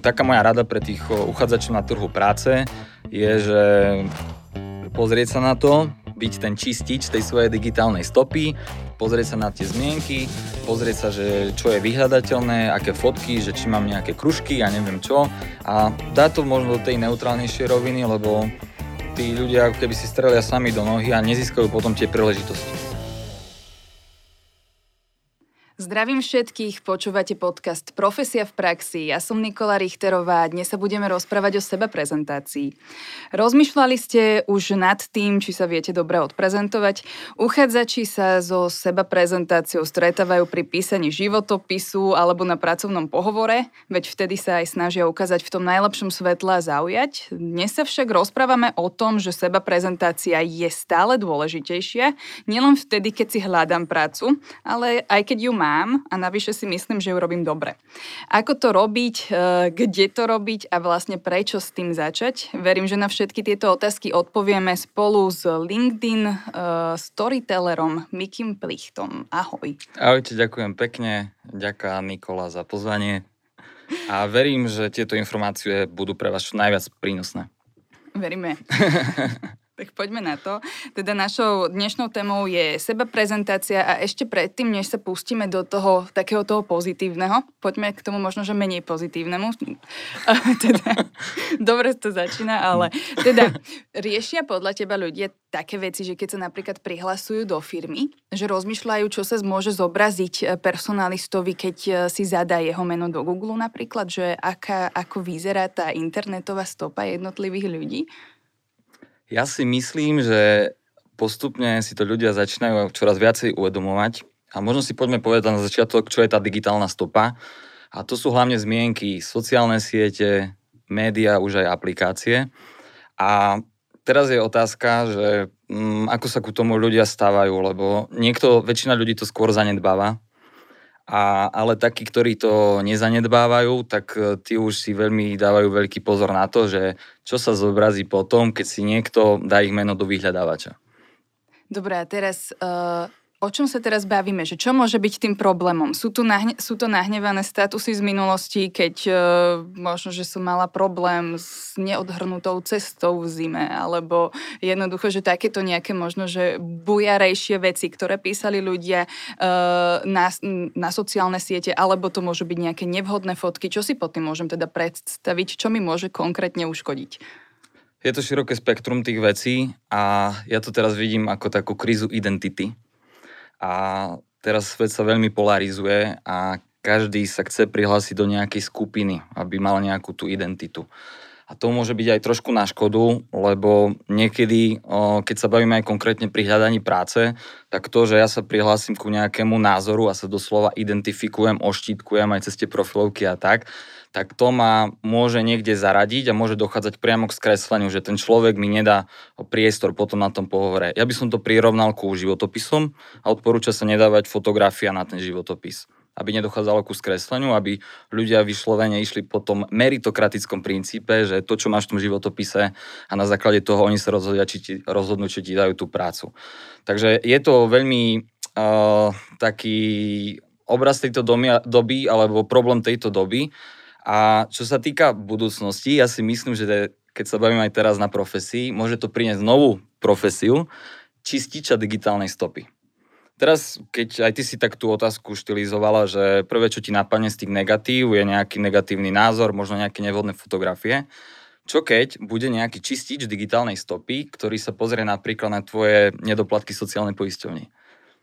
Taká moja rada pre tých uchádzačov na trhu práce je, že pozrieť sa na to, byť ten čistič tej svojej digitálnej stopy, pozrieť sa na tie zmienky, pozrieť sa, že čo je vyhľadateľné, aké fotky, že či mám nejaké kružky, ja neviem čo a dá to možno do tej neutrálnejšej roviny, lebo tí ľudia ako keby si strelia sami do nohy a nezískajú potom tie príležitosti. Zdravím všetkých, počúvate podcast Profesia v praxi. Ja som Nikola Richterová a dnes sa budeme rozprávať o seba prezentácii. Rozmýšľali ste už nad tým, či sa viete dobre odprezentovať? Uchádzači sa so seba prezentáciou stretávajú pri písaní životopisu alebo na pracovnom pohovore, veď vtedy sa aj snažia ukázať v tom najlepšom svetle a zaujať. Dnes sa však rozprávame o tom, že seba prezentácia je stále dôležitejšia, nielen vtedy, keď si hľadám prácu, ale aj keď ju mám mám a navyše si myslím, že ju robím dobre. Ako to robiť, e, kde to robiť a vlastne prečo s tým začať? Verím, že na všetky tieto otázky odpovieme spolu s LinkedIn e, storytellerom Mikim Plichtom. Ahoj. Ahojte, ďakujem pekne. Ďakujem Nikola za pozvanie. A verím, že tieto informácie budú pre vás najviac prínosné. Veríme. Tak poďme na to. Teda našou dnešnou témou je seba prezentácia a ešte predtým, než sa pustíme do toho takého toho pozitívneho, poďme k tomu možno, že menej pozitívnemu. teda, dobre to začína, ale teda riešia podľa teba ľudia také veci, že keď sa napríklad prihlasujú do firmy, že rozmýšľajú, čo sa môže zobraziť eh, personalistovi, keď eh, si zadá jeho meno do Google napríklad, že aká, ako vyzerá tá internetová stopa jednotlivých ľudí. Ja si myslím, že postupne si to ľudia začínajú čoraz viacej uvedomovať a možno si poďme povedať na začiatok, čo je tá digitálna stopa. A to sú hlavne zmienky, sociálne siete, média, už aj aplikácie. A teraz je otázka, že mm, ako sa ku tomu ľudia stávajú, lebo niekto, väčšina ľudí to skôr zanedbáva, a, ale takí, ktorí to nezanedbávajú, tak e, tí už si veľmi dávajú veľký pozor na to, že čo sa zobrazí potom, keď si niekto dá ich meno do vyhľadávača. Dobre, a teraz uh, O čom sa teraz bavíme? Že čo môže byť tým problémom? Sú, tu nahne, sú to nahnevané statusy z minulosti, keď uh, možno, že som mala problém s neodhrnutou cestou v zime, alebo jednoducho, že takéto nejaké možno, že bujarejšie veci, ktoré písali ľudia uh, na, na sociálne siete, alebo to môžu byť nejaké nevhodné fotky. Čo si pod tým môžem teda predstaviť? Čo mi môže konkrétne uškodiť? Je to široké spektrum tých vecí a ja to teraz vidím ako takú krízu identity a teraz svet sa veľmi polarizuje a každý sa chce prihlásiť do nejakej skupiny, aby mal nejakú tú identitu. A to môže byť aj trošku na škodu, lebo niekedy, keď sa bavíme aj konkrétne pri hľadaní práce, tak to, že ja sa prihlásim ku nejakému názoru a sa doslova identifikujem, oštítkujem aj cez tie profilovky a tak, tak to ma môže niekde zaradiť a môže dochádzať priamo k skresleniu, že ten človek mi nedá priestor potom na tom pohovore. Ja by som to prirovnal ku životopisom a odporúča sa nedávať fotografia na ten životopis aby nedochádzalo ku skresleniu, aby ľudia vyslovene išli po tom meritokratickom princípe, že to, čo máš v tom životopise a na základe toho oni sa rozhodia, či ti, rozhodnú, či ti dajú tú prácu. Takže je to veľmi uh, taký obraz tejto doby, doby alebo problém tejto doby, a čo sa týka budúcnosti, ja si myslím, že keď sa bavím aj teraz na profesii, môže to priniesť novú profesiu čističa digitálnej stopy. Teraz, keď aj ty si tak tú otázku štilizovala, že prvé, čo ti napadne z tých negatív, je nejaký negatívny názor, možno nejaké nevhodné fotografie. Čo keď bude nejaký čistič digitálnej stopy, ktorý sa pozrie napríklad na tvoje nedoplatky sociálnej poisťovne?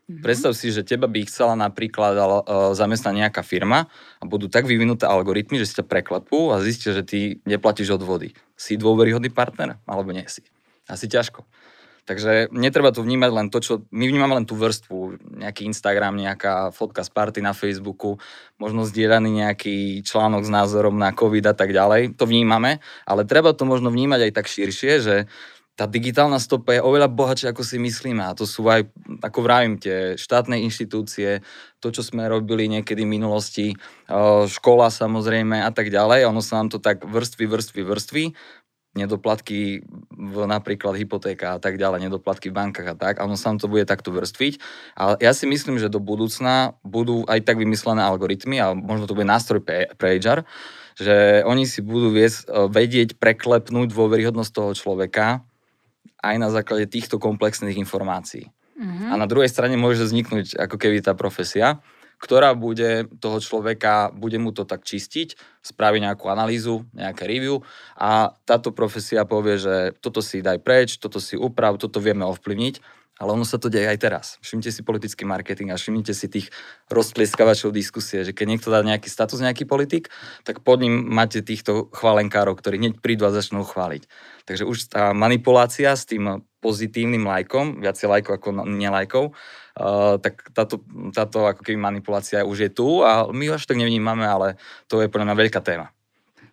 Mm-hmm. Predstav si, že teba by chcela napríklad uh, zamestnať nejaká firma a budú tak vyvinuté algoritmy, že si ťa preklepú a zistia, že ty neplatíš odvody. Si dôveryhodný partner alebo nie si? Asi ťažko. Takže netreba tu vnímať len to, čo... My vnímame len tú vrstvu, nejaký Instagram, nejaká fotka z party na Facebooku, možno zdieľaný nejaký článok s názorom na COVID a tak ďalej. To vnímame, ale treba to možno vnímať aj tak širšie, že tá digitálna stopa je oveľa bohatšia, ako si myslíme. A to sú aj, ako vravím, tie štátne inštitúcie, to, čo sme robili niekedy v minulosti, škola samozrejme a tak ďalej. Ono sa nám to tak vrstvy, vrstvy, vrstvy nedoplatky v napríklad hypotéka a tak ďalej, nedoplatky v bankách a tak, a ono sa to bude takto vrstviť. Ale ja si myslím, že do budúcna budú aj tak vymyslené algoritmy a možno to bude nástroj pre, pre HR, že oni si budú viesť, e, vedieť preklepnúť dôveryhodnosť toho človeka aj na základe týchto komplexných informácií. Mm-hmm. A na druhej strane môže vzniknúť ako keby tá profesia, ktorá bude toho človeka, bude mu to tak čistiť, spraví nejakú analýzu, nejaké review a táto profesia povie, že toto si daj preč, toto si uprav, toto vieme ovplyvniť ale ono sa to deje aj teraz. Všimnite si politický marketing a všimnite si tých rozplieskavačov diskusie, že keď niekto dá nejaký status, nejaký politik, tak pod ním máte týchto chválenkárov, ktorí hneď prídu a začnú chváliť. Takže už tá manipulácia s tým pozitívnym lajkom, viacej lajkov ako nelajkov, uh, tak táto, táto ako keby manipulácia už je tu a my až tak nevnímame, ale to je podľa mňa veľká téma.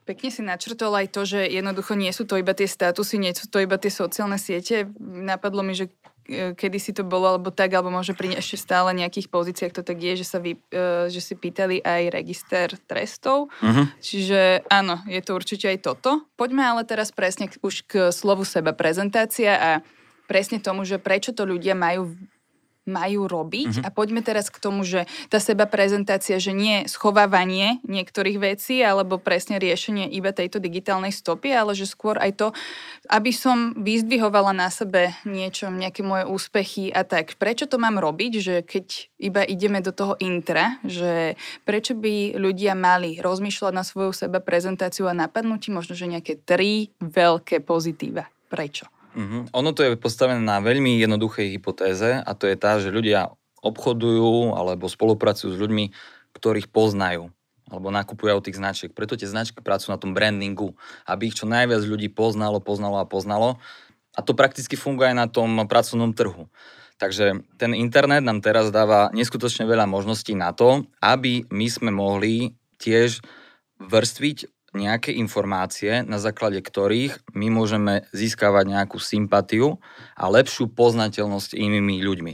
Pekne si načrtol aj to, že jednoducho nie sú to iba tie statusy, nie sú to iba tie sociálne siete. Napadlo mi, že kedy si to bolo, alebo tak, alebo môže pri ešte stále nejakých pozíciách to tak je, že, sa vy, e, že si pýtali aj register trestov. Uh-huh. Čiže áno, je to určite aj toto. Poďme ale teraz presne už k slovu seba prezentácia a presne tomu, že prečo to ľudia majú majú robiť. Uh-huh. A poďme teraz k tomu, že tá seba prezentácia, že nie schovávanie niektorých vecí alebo presne riešenie iba tejto digitálnej stopy, ale že skôr aj to, aby som vyzdvihovala na sebe niečo, nejaké moje úspechy a tak. Prečo to mám robiť, že keď iba ideme do toho intra, že prečo by ľudia mali rozmýšľať na svoju seba prezentáciu a napadnúť možno, že nejaké tri veľké pozitíva. Prečo? Mm-hmm. Ono to je postavené na veľmi jednoduchej hypotéze a to je tá, že ľudia obchodujú alebo spolupracujú s ľuďmi, ktorých poznajú alebo nakupujú od tých značiek. Preto tie značky pracujú na tom brandingu, aby ich čo najviac ľudí poznalo, poznalo a poznalo. A to prakticky funguje aj na tom pracovnom trhu. Takže ten internet nám teraz dáva neskutočne veľa možností na to, aby my sme mohli tiež vrstviť nejaké informácie, na základe ktorých my môžeme získavať nejakú sympatiu a lepšiu poznateľnosť inými ľuďmi.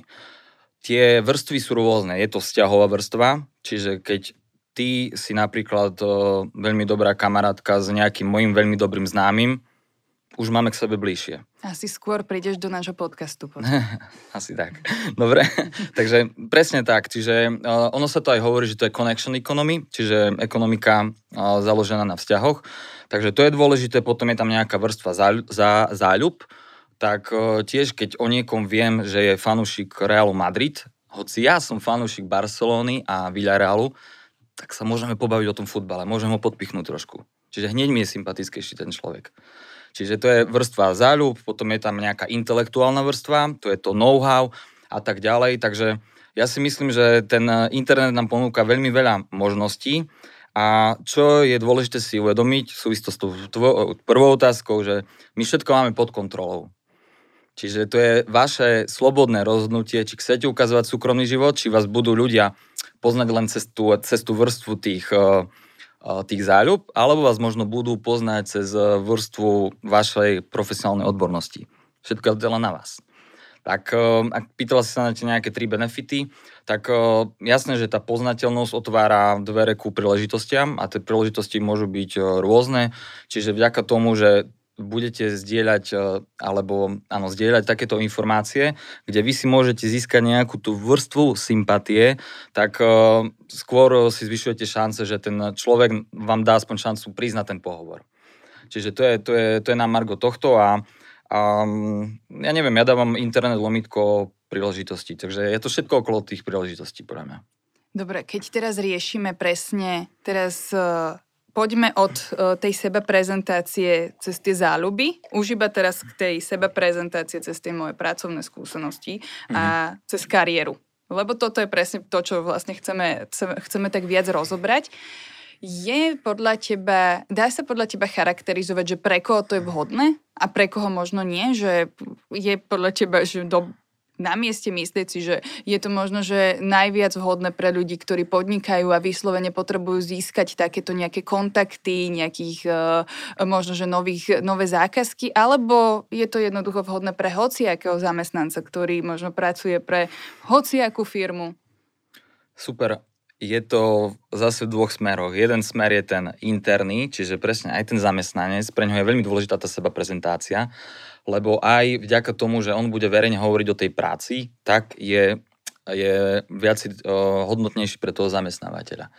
Tie vrstvy sú rôzne. Je to vzťahová vrstva, čiže keď ty si napríklad o, veľmi dobrá kamarátka s nejakým mojim veľmi dobrým známym, už máme k sebe bližšie. Asi skôr prídeš do nášho podcastu. Asi tak. Dobre, takže presne tak. Čiže uh, ono sa to aj hovorí, že to je connection economy, čiže ekonomika uh, založená na vzťahoch. Takže to je dôležité, potom je tam nejaká vrstva záľub, zá, záľub tak uh, tiež keď o niekom viem, že je fanúšik Realu Madrid, hoci ja som fanúšik Barcelony a Villarealu, tak sa môžeme pobaviť o tom futbale, môžem ho podpichnúť trošku. Čiže hneď mi je sympatickejší ten človek. Čiže to je vrstva záľub, potom je tam nejaká intelektuálna vrstva, to je to know-how a tak ďalej. Takže ja si myslím, že ten internet nám ponúka veľmi veľa možností a čo je dôležité si uvedomiť, súvisí s tou prvou otázkou, že my všetko máme pod kontrolou. Čiže to je vaše slobodné rozhodnutie, či chcete ukazovať súkromný život, či vás budú ľudia poznať len cez tú, cez tú vrstvu tých uh, tých záľub, alebo vás možno budú poznať cez e, vrstvu vašej profesionálnej odbornosti. Všetko je na vás. Tak e, ak pýtala si sa na nejaké tri benefity, tak e, jasné, že tá poznateľnosť otvára dvere ku príležitostiam a tie príležitosti môžu byť rôzne, čiže vďaka tomu, že budete zdieľať, e, alebo áno, zdieľať takéto informácie, kde vy si môžete získať nejakú tú vrstvu sympatie, tak uh, skôr si zvyšujete šance, že ten človek vám dá aspoň šancu prísť na ten pohovor. Čiže to je, to je, to je na margo tohto a, a ja neviem, ja dávam internet lomitko príležitosti, takže je to všetko okolo tých príležitostí, podľa mňa. Dobre, keď teraz riešime presne teraz uh poďme od uh, tej seba prezentácie cez tie záľuby, už iba teraz k tej seba prezentácie cez tie moje pracovné skúsenosti mm-hmm. a mhm. cez kariéru. Lebo toto je presne to, čo vlastne chceme, chceme tak viac rozobrať. Je podľa teba, dá sa podľa teba charakterizovať, že pre koho to je vhodné a pre koho možno nie? Že je podľa teba, že do, na mieste myslieť si, že je to možno, že najviac vhodné pre ľudí, ktorí podnikajú a vyslovene potrebujú získať takéto nejaké kontakty, nejakých uh, možno, že nových, nové zákazky, alebo je to jednoducho vhodné pre hociakého zamestnanca, ktorý možno pracuje pre hociakú firmu? Super. Je to zase v dvoch smeroch. Jeden smer je ten interný, čiže presne aj ten zamestnanec, pre ňo je veľmi dôležitá tá seba prezentácia lebo aj vďaka tomu, že on bude verejne hovoriť o tej práci, tak je, je viac uh, hodnotnejší pre toho zamestnávateľa.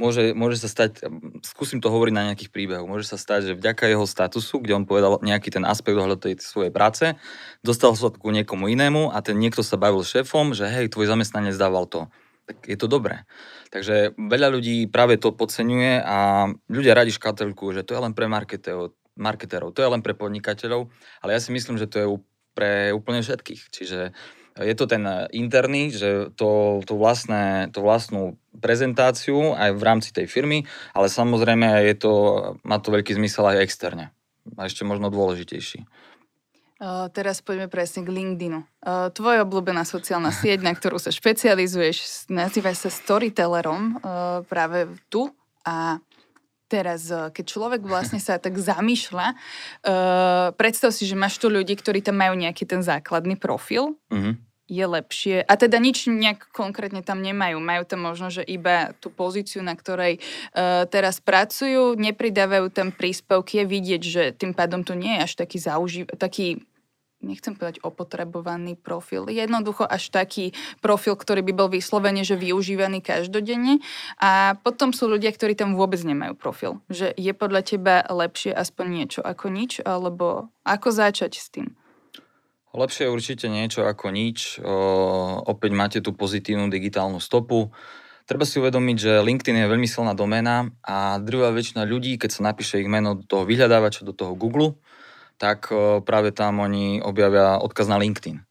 môže, môže sa stať, skúsim to hovoriť na nejakých príbehoch, môže sa stať, že vďaka jeho statusu, kde on povedal nejaký ten aspekt ohľadom tej svojej práce, dostal sa ku niekomu inému a ten niekto sa bavil šéfom, že hej, tvoj zamestnanec dával to. Tak je to dobré. Takže veľa ľudí práve to podceňuje a ľudia radi škatelku, že to je len pre marketérov, marketérov, to je len pre podnikateľov, ale ja si myslím, že to je pre úplne všetkých. Čiže je to ten interný, že to, to, vlastné, to vlastnú prezentáciu aj v rámci tej firmy, ale samozrejme je to, má to veľký zmysel aj externe. A ešte možno dôležitejší. Uh, teraz poďme presne k LinkedInu. Uh, tvoja obľúbená sociálna sieť, na ktorú sa špecializuješ, nazýva sa storytellerom uh, práve tu a teraz, keď človek vlastne sa tak zamýšľa, uh, predstav si, že máš tu ľudí, ktorí tam majú nejaký ten základný profil, uh-huh je lepšie. A teda nič nejak konkrétne tam nemajú. Majú tam možno, že iba tú pozíciu, na ktorej uh, teraz pracujú, nepridávajú tam príspevky. Je vidieť, že tým pádom to nie je až taký zaužív, taký nechcem povedať opotrebovaný profil, jednoducho až taký profil, ktorý by bol vyslovene, že využívaný každodenne a potom sú ľudia, ktorí tam vôbec nemajú profil. Že je podľa teba lepšie aspoň niečo ako nič, alebo ako začať s tým? Lepšie je určite niečo ako nič. O, opäť máte tú pozitívnu digitálnu stopu. Treba si uvedomiť, že LinkedIn je veľmi silná doména a druhá väčšina ľudí, keď sa napíše ich meno do toho vyhľadávača, do toho Google, tak o, práve tam oni objavia odkaz na LinkedIn.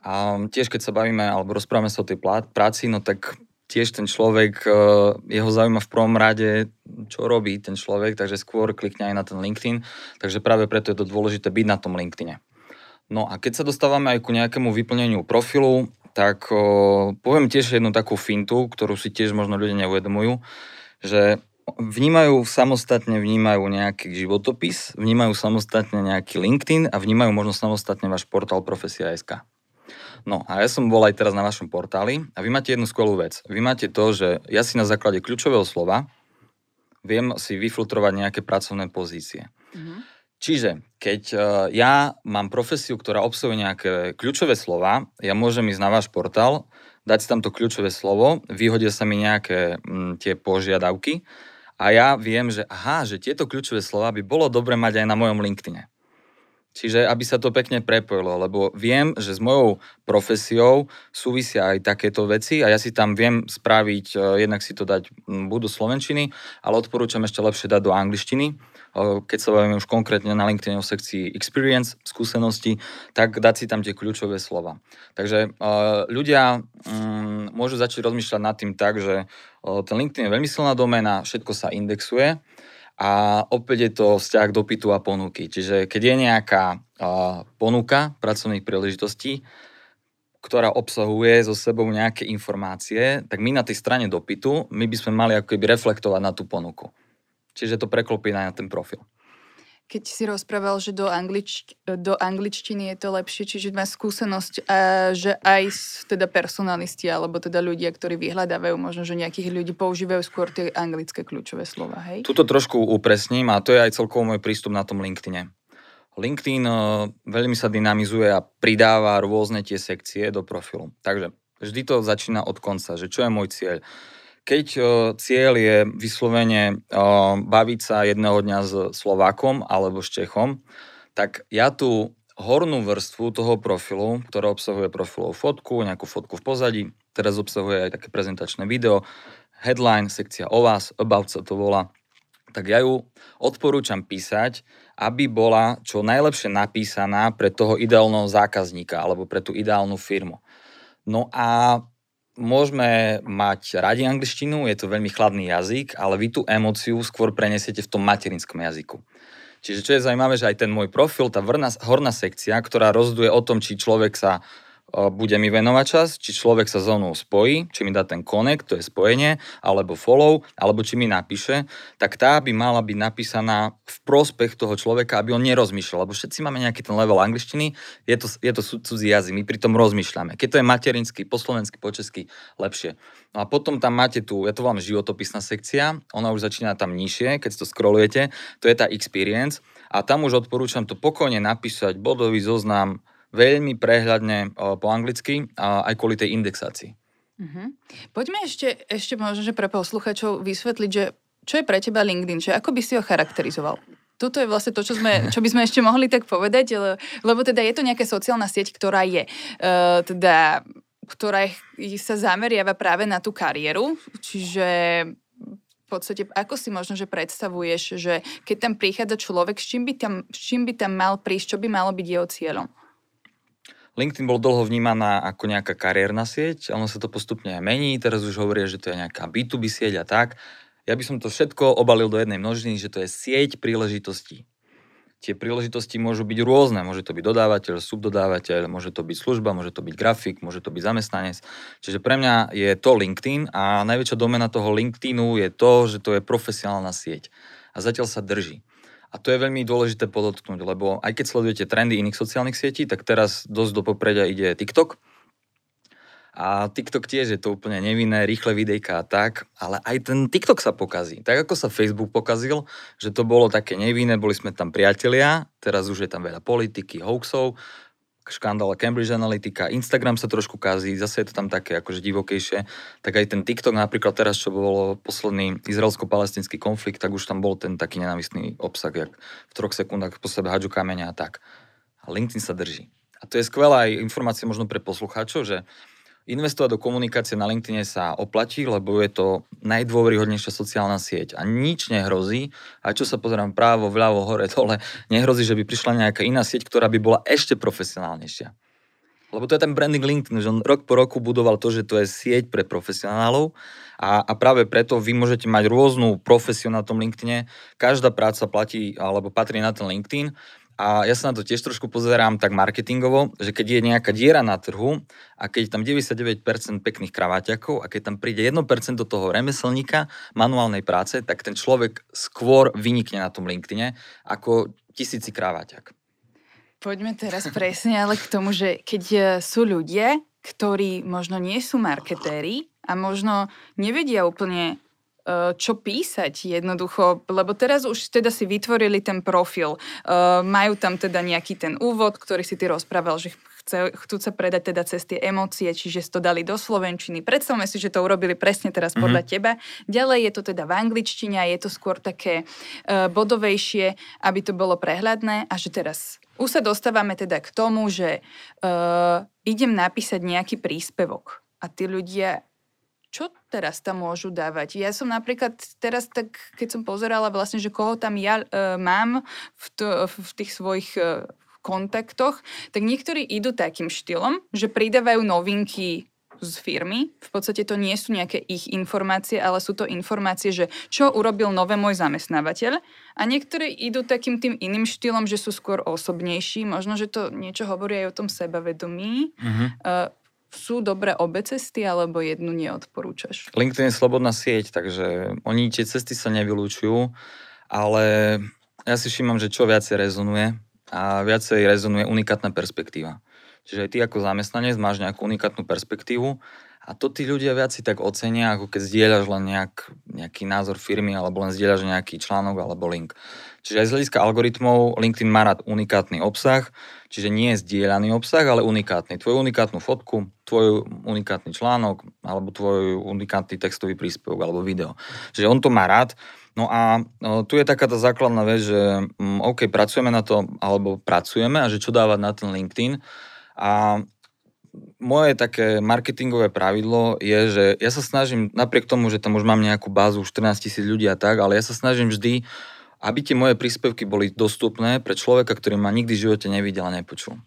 A tiež keď sa bavíme alebo rozprávame sa o tej práci, no tak tiež ten človek, jeho zaujíma v prvom rade, čo robí ten človek, takže skôr klikne aj na ten LinkedIn. Takže práve preto je to dôležité byť na tom LinkedIne. No a keď sa dostávame aj ku nejakému vyplneniu profilu, tak o, poviem tiež jednu takú fintu, ktorú si tiež možno ľudia neuvedomujú, že vnímajú samostatne, vnímajú nejaký životopis, vnímajú samostatne nejaký LinkedIn a vnímajú možno samostatne váš portál Profesia.sk. No a ja som bol aj teraz na vašom portáli a vy máte jednu skvelú vec. Vy máte to, že ja si na základe kľúčového slova viem si vyfiltrovať nejaké pracovné pozície. Mm-hmm. Čiže keď uh, ja mám profesiu, ktorá obsahuje nejaké kľúčové slova, ja môžem ísť na váš portál, dať si tam to kľúčové slovo, vyhodia sa mi nejaké m, tie požiadavky a ja viem, že aha, že tieto kľúčové slova by bolo dobre mať aj na mojom LinkedIne. Čiže aby sa to pekne prepojilo, lebo viem, že s mojou profesiou súvisia aj takéto veci a ja si tam viem spraviť, uh, jednak si to dať budú slovenčiny, ale odporúčam ešte lepšie dať do angličtiny, keď sa bavíme už konkrétne na LinkedIn o sekcii experience, skúsenosti, tak dať si tam tie kľúčové slova. Takže ľudia mm, môžu začať rozmýšľať nad tým tak, že ten LinkedIn je veľmi silná doména, všetko sa indexuje a opäť je to vzťah dopytu a ponuky. Čiže keď je nejaká ponuka pracovných príležitostí, ktorá obsahuje so sebou nejaké informácie, tak my na tej strane dopytu, my by sme mali ako keby reflektovať na tú ponuku. Čiže to preklopí na ten profil. Keď si rozprával, že do, anglič, do angličtiny je to lepšie, čiže má skúsenosť, a že aj teda personalisti, alebo teda ľudia, ktorí vyhľadávajú, možno, že nejakých ľudí používajú skôr tie anglické kľúčové slova, hej? Tuto trošku upresním a to je aj celkovo môj prístup na tom LinkedIne. LinkedIn uh, veľmi sa dynamizuje a pridáva rôzne tie sekcie do profilu. Takže vždy to začína od konca, že čo je môj cieľ keď cieľ je vyslovene baviť sa jedného dňa s Slovákom alebo s Čechom, tak ja tú hornú vrstvu toho profilu, ktorá obsahuje profilovú fotku, nejakú fotku v pozadí, teraz obsahuje aj také prezentačné video, headline, sekcia o vás, about sa to volá, tak ja ju odporúčam písať, aby bola čo najlepšie napísaná pre toho ideálneho zákazníka alebo pre tú ideálnu firmu. No a môžeme mať radi angličtinu, je to veľmi chladný jazyk, ale vy tú emóciu skôr prenesiete v tom materinskom jazyku. Čiže čo je zaujímavé, že aj ten môj profil, tá vrna, horná sekcia, ktorá rozhoduje o tom, či človek sa bude mi venovať čas, či človek sa so mnou spojí, či mi dá ten connect, to je spojenie, alebo follow, alebo či mi napíše, tak tá by mala byť napísaná v prospech toho človeka, aby on nerozmýšľal, lebo všetci máme nejaký ten level angličtiny, je to, je to cudzí jazyk, my pri tom rozmýšľame. Keď to je materinský, po slovensky, po česky, lepšie. No a potom tam máte tu, ja to volám životopisná sekcia, ona už začína tam nižšie, keď to scrollujete, to je tá experience a tam už odporúčam to pokojne napísať, bodový zoznam, veľmi prehľadne po anglicky aj kvôli tej indexácii. Uh-huh. Poďme ešte, ešte možno, že pre posluchačov vysvetliť, že čo je pre teba LinkedIn, že ako by si ho charakterizoval? Toto je vlastne to, čo, sme, čo by sme ešte mohli tak povedať, lebo teda je to nejaká sociálna sieť, ktorá je uh, teda ktorá sa zameriava práve na tú kariéru, čiže v podstate, ako si možno, že predstavuješ, že keď tam prichádza človek, s čím by tam, s čím by tam mal prísť, čo by malo byť jeho cieľom? LinkedIn bol dlho vnímaná ako nejaká kariérna sieť, ono sa to postupne aj mení, teraz už hovoria, že to je nejaká B2B sieť a tak. Ja by som to všetko obalil do jednej množiny, že to je sieť príležitostí tie príležitosti môžu byť rôzne. Môže to byť dodávateľ, subdodávateľ, môže to byť služba, môže to byť grafik, môže to byť zamestnanec. Čiže pre mňa je to LinkedIn a najväčšia domena toho LinkedInu je to, že to je profesionálna sieť. A zatiaľ sa drží. A to je veľmi dôležité podotknúť, lebo aj keď sledujete trendy iných sociálnych sietí, tak teraz dosť do popredia ide TikTok, a TikTok tiež je to úplne nevinné, rýchle videjka a tak, ale aj ten TikTok sa pokazí. Tak ako sa Facebook pokazil, že to bolo také nevinné, boli sme tam priatelia, teraz už je tam veľa politiky, hoaxov, škandál Cambridge Analytica, Instagram sa trošku kazí, zase je to tam také akože divokejšie, tak aj ten TikTok napríklad teraz, čo bolo posledný izraelsko-palestinský konflikt, tak už tam bol ten taký nenavistný obsah, jak v troch sekundách po sebe hadžu kameňa a tak. A LinkedIn sa drží. A to je skvelá aj informácia možno pre poslucháčov, že Investovať do komunikácie na LinkedIn sa oplatí, lebo je to najdôveryhodnejšia sociálna sieť a nič nehrozí. A čo sa pozerám právo, vľavo, hore, dole, nehrozí, že by prišla nejaká iná sieť, ktorá by bola ešte profesionálnejšia. Lebo to je ten branding LinkedIn, že on rok po roku budoval to, že to je sieť pre profesionálov a, a práve preto vy môžete mať rôznu profesiu na tom LinkedIne. Každá práca platí alebo patrí na ten LinkedIn a ja sa na to tiež trošku pozerám tak marketingovo, že keď je nejaká diera na trhu a keď tam 99% pekných kraváťakov a keď tam príde 1% do toho remeselníka manuálnej práce, tak ten človek skôr vynikne na tom LinkedIne ako tisíci kraváťak. Poďme teraz presne ale k tomu, že keď e, sú ľudia, ktorí možno nie sú marketéri a možno nevedia úplne čo písať jednoducho, lebo teraz už teda si vytvorili ten profil, uh, majú tam teda nejaký ten úvod, ktorý si ty rozprával, že chce, chcú sa predať teda cez tie emócie, čiže si to dali do slovenčiny. Predstavme si, že to urobili presne teraz podľa mm-hmm. teba. Ďalej je to teda v angličtine a je to skôr také uh, bodovejšie, aby to bolo prehľadné a že teraz už sa dostávame teda k tomu, že uh, idem napísať nejaký príspevok a tí ľudia čo teraz tam môžu dávať? Ja som napríklad teraz tak, keď som pozerala vlastne, že koho tam ja e, mám v, to, v tých svojich e, kontaktoch, tak niektorí idú takým štýlom, že pridávajú novinky z firmy. V podstate to nie sú nejaké ich informácie, ale sú to informácie, že čo urobil nové môj zamestnávateľ. A niektorí idú takým tým iným štýlom, že sú skôr osobnejší. Možno, že to niečo hovorí aj o tom sebavedomí. Uh-huh. Uh, sú dobré obe cesty, alebo jednu neodporúčaš? LinkedIn je slobodná sieť, takže oni tie cesty sa nevylúčujú, ale ja si všímam, že čo viacej rezonuje a viacej rezonuje unikátna perspektíva. Čiže aj ty ako zamestnanec máš nejakú unikátnu perspektívu a to tí ľudia viac si tak ocenia, ako keď zdieľaš len nejak, nejaký názor firmy alebo len zdieľaš nejaký článok alebo link. Čiže aj z hľadiska algoritmov LinkedIn má rád unikátny obsah, čiže nie je zdieľaný obsah, ale unikátny. Tvoju unikátnu fotku, tvoj unikátny článok alebo tvoj unikátny textový príspevok alebo video. Čiže on to má rád. No a no, tu je taká tá základná vec, že mm, OK, pracujeme na to, alebo pracujeme a že čo dávať na ten LinkedIn. A moje také marketingové pravidlo je, že ja sa snažím, napriek tomu, že tam už mám nejakú bázu 14 tisíc ľudí a tak, ale ja sa snažím vždy, aby tie moje príspevky boli dostupné pre človeka, ktorý ma nikdy v živote nevidel a nepočul.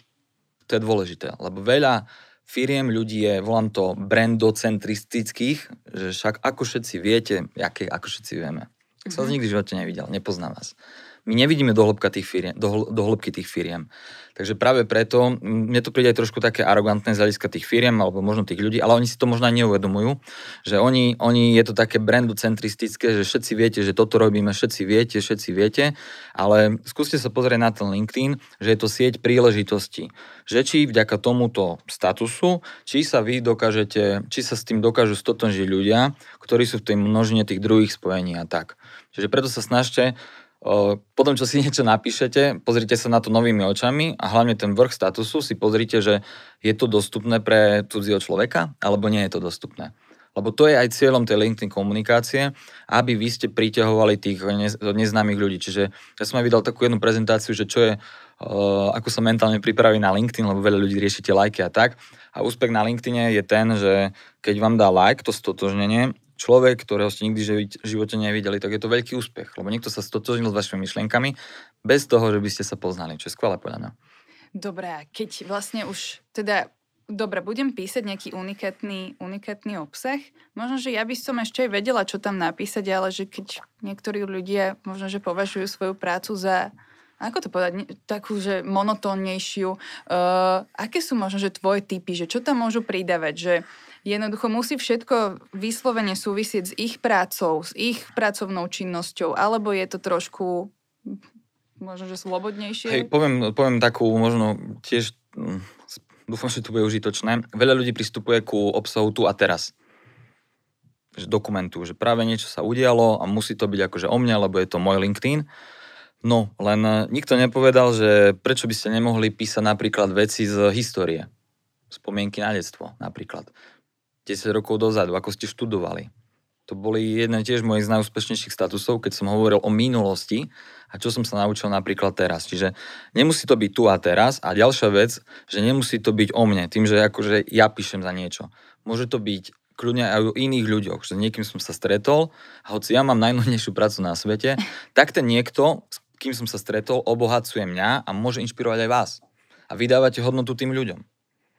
To je dôležité, lebo veľa firiem ľudí je, volám to brandocentristických, že však ako všetci viete, aké, ako všetci vieme. Tak som mhm. nikdy v živote nevidel, nepoznám vás. My nevidíme do, tých firiem, do, hĺbky tých firiem. Takže práve preto, mne to príde aj trošku také arogantné z hľadiska tých firiem, alebo možno tých ľudí, ale oni si to možno aj neuvedomujú, že oni, oni je to také brandocentristické, že všetci viete, že toto robíme, všetci viete, všetci viete, ale skúste sa pozrieť na ten LinkedIn, že je to sieť príležitostí. Že či vďaka tomuto statusu, či sa vy dokážete, či sa s tým dokážu stotožiť ľudia, ktorí sú v tej množine tých druhých spojení a tak. Čiže preto sa snažte potom, čo si niečo napíšete, pozrite sa na to novými očami a hlavne ten vrch statusu si pozrite, že je to dostupné pre cudzieho človeka, alebo nie je to dostupné. Lebo to je aj cieľom tej LinkedIn komunikácie, aby vy ste priťahovali tých neznámych ľudí. Čiže ja som aj vydal takú jednu prezentáciu, že čo je, ako sa mentálne pripraví na LinkedIn, lebo veľa ľudí riešite lajky a tak. A úspech na LinkedIne je ten, že keď vám dá like, to stotožnenie, človek, ktorého ste nikdy v živote nevideli, tak je to veľký úspech, lebo niekto sa stotožnil s vašimi myšlienkami bez toho, že by ste sa poznali, čo je skvelé podľa mňa. Dobre, keď vlastne už teda dobre, budem písať nejaký unikátny, unikátny obsah. Možno, že ja by som ešte aj vedela, čo tam napísať, ale že keď niektorí ľudia možno, že považujú svoju prácu za ako to povedať, takú, že monotónnejšiu. Uh, aké sú možno, že tvoje typy, že čo tam môžu pridávať, že jednoducho musí všetko vyslovene súvisieť s ich prácou, s ich pracovnou činnosťou, alebo je to trošku možno, že slobodnejšie? Hej, poviem, poviem takú možno tiež hm, Dúfam, že to bude užitočné. Veľa ľudí pristupuje ku obsahu tu a teraz. Že dokumentu, že práve niečo sa udialo a musí to byť akože o mne, lebo je to môj LinkedIn. No, len eh, nikto nepovedal, že prečo by ste nemohli písať napríklad veci z histórie. Spomienky na detstvo napríklad. 10 rokov dozadu, ako ste študovali to boli jedné tiež mojich z najúspešnejších statusov, keď som hovoril o minulosti a čo som sa naučil napríklad teraz. Čiže nemusí to byť tu a teraz. A ďalšia vec, že nemusí to byť o mne, tým, že akože ja píšem za niečo. Môže to byť kľudne aj o iných ľuďoch, že niekým som sa stretol a hoci ja mám najnudnejšiu prácu na svete, tak ten niekto, s kým som sa stretol, obohacuje mňa a môže inšpirovať aj vás. A vydávate hodnotu tým ľuďom.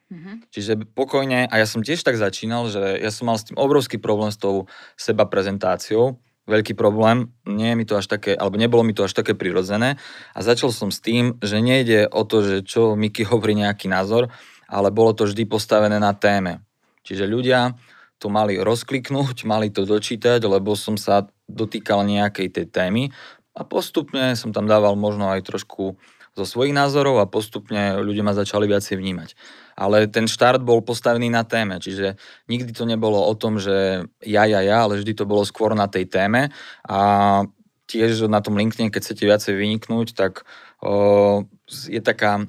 Mm-hmm. Čiže pokojne, a ja som tiež tak začínal, že ja som mal s tým obrovský problém s tou seba prezentáciou, veľký problém, nie je mi to až také, alebo nebolo mi to až také prirodzené a začal som s tým, že nejde o to, že čo Miky hovorí nejaký názor, ale bolo to vždy postavené na téme. Čiže ľudia to mali rozkliknúť, mali to dočítať, lebo som sa dotýkal nejakej tej témy a postupne som tam dával možno aj trošku zo svojich názorov a postupne ľudia ma začali viacej vnímať ale ten štart bol postavený na téme, čiže nikdy to nebolo o tom, že ja, ja, ja, ale vždy to bolo skôr na tej téme a tiež na tom LinkedIn, keď chcete viacej vyniknúť, tak o, je taká,